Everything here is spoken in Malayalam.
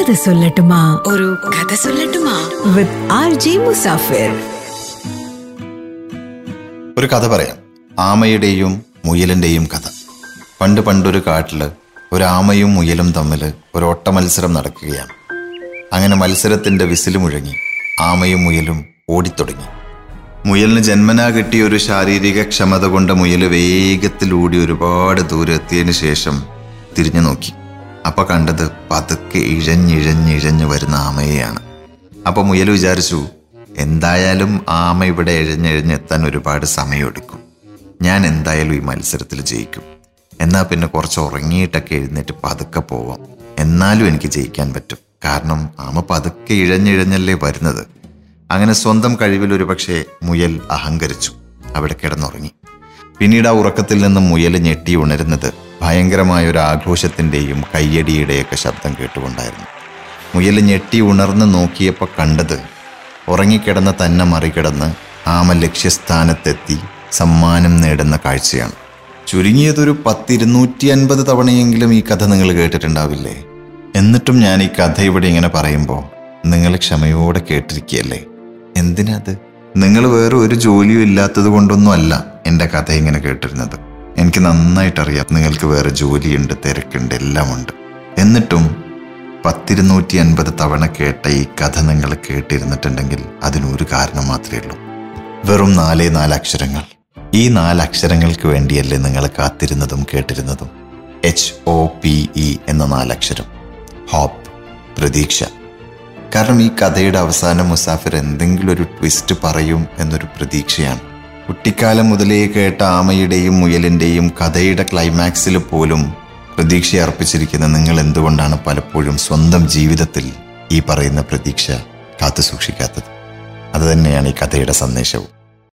കഥ സൊല്ലട്ടുമാ. ഒരു കഥ സൊല്ലട്ടുമാ. വിത്ത് ആർ ജി മുസാഫിർ ഒരു കഥ പറയാം. ആമയുടെയും മുയലിന്റെയും കഥ. പണ്ട് പണ്ടൊരു കാട്ടിൽ ഒരു ആമയും മുയലും തമ്മിൽ ഒരു ഒട്ട മത്സരം നടക്കുകയാണ്. അങ്ങനെ മത്സരത്തിന്റെ വിസിൽ മുഴങ്ങി ആമയും മുയലും ഓടിത്തുടങ്ങി. മുയലിന് ജന്മനാ കിട്ടിയ ഒരു ശാരീരിക ക്ഷമത കൊണ്ട് മുയൽ വേഗത്തിലൂടി ഒരുപാട് ദൂരെത്തിയതിനു ശേഷം തിരിഞ്ഞു നോക്കി. അപ്പൊ കണ്ടത് പതുക്കെ ഇഴഞ്ഞിഴഞ്ഞിഴഞ്ഞു വരുന്ന ആമയെയാണ്. അപ്പൊ മുയൽ വിചാരിച്ചു എന്തായാലും ആമ ഇവിടെ എഴഞ്ഞെഴഞ്ഞെത്താൻ ഒരുപാട് സമയമെടുക്കും. ഞാൻ എന്തായാലും ഈ മത്സരത്തിൽ ജയിക്കും. എന്നാൽ പിന്നെ കുറച്ച് ഉറങ്ങിയിട്ടൊക്കെ എഴുന്നേറ്റ് പതുക്കെ പോവാം. എന്നാലും എനിക്ക് ജയിക്കാൻ പറ്റും. കാരണം ആമ പതുക്കെ ഇഴഞ്ഞിഴഞ്ഞല്ലേ വരുന്നത്. അങ്ങനെ സ്വന്തം കഴിവിൽ ഒരു പക്ഷേ മുയൽ അഹങ്കരിച്ചു. അവിടെ കിടന്നുറങ്ങി. പിന്നീട് ആ ഉറക്കത്തിൽ നിന്ന് മുയൽ ഞെട്ടി ഉണരുന്നത് ഭയങ്കരമായ ഒരു ആഘോഷത്തിന്റെയും കയ്യടിയുടെയൊക്കെ ശബ്ദം കേട്ടുകൊണ്ടായിരുന്നു. മുയൽ ഞെട്ടി ഉണർന്ന് നോക്കിയപ്പോൾ കണ്ടത് ഉറങ്ങിക്കിടന്ന തന്നെ മറികടന്ന് ആമ ലക്ഷ്യസ്ഥാനത്തെത്തി സമ്മാനം നേടുന്ന കാഴ്ചയാണ്. ചുരുങ്ങിയതൊരു പത്തിരുന്നൂറ്റി അൻപത് തവണയെങ്കിലും ഈ കഥ നിങ്ങൾ കേട്ടിട്ടുണ്ടാവില്ലേ? എന്നിട്ടും ഞാൻ ഈ കഥ ഇവിടെ ഇങ്ങനെ പറയുമ്പോൾ നിങ്ങൾ ക്ഷമയോടെ കേട്ടിരിക്കുകയല്ലേ? എന്തിനാത് നിങ്ങൾ വേറെ ഒരു ജോലിയും ഇല്ലാത്തത് കൊണ്ടൊന്നും അല്ല എന്റെ കഥ ഇങ്ങനെ കേട്ടിരുന്നത്. എനിക്ക് നന്നായിട്ടറിയാം നിങ്ങൾക്ക് വേറെ ജോലിയുണ്ട് തിരക്കുണ്ട് എല്ലാമുണ്ട്. എന്നിട്ടും പത്തിരുന്നൂറ്റി അൻപത് തവണ കേട്ട ഈ കഥ നിങ്ങൾ കേട്ടിരുന്നിട്ടുണ്ടെങ്കിൽ അതിനൊരു കാരണം മാത്രമേ ഉള്ളൂ. വെറും നാലേ നാലക്ഷരങ്ങൾ. ഈ നാല് അക്ഷരങ്ങൾക്ക് വേണ്ടിയല്ലേ നിങ്ങൾ കാത്തിരുന്നതും കേട്ടിരുന്നതും. എച്ച് ഒ പി ഇ എന്ന നാലക്ഷരം. ഹോപ്പ് പ്രതീക്ഷ. കാരണം ഈ കഥയുടെ അവസാനം മുസാഫിർ എന്തെങ്കിലും ഒരു ട്വിസ്റ്റ് പറയും എന്നൊരു പ്രതീക്ഷയാണ്. കുട്ടിക്കാലം മുതലേ കേട്ട ആമയുടെയും മുയലിന്റെയും കഥയുടെ ക്ലൈമാക്സിൽ പോലും പ്രതീക്ഷ അർപ്പിച്ചിരിക്കുന്ന നിങ്ങൾ എന്തുകൊണ്ടാണ് പലപ്പോഴും സ്വന്തം ജീവിതത്തിൽ ഈ പറയുന്ന പ്രതീക്ഷ കാത്തു സൂക്ഷിക്കാത്തത് അതുതന്നെയാണ് ഈ കഥയുടെ സന്ദേശവും.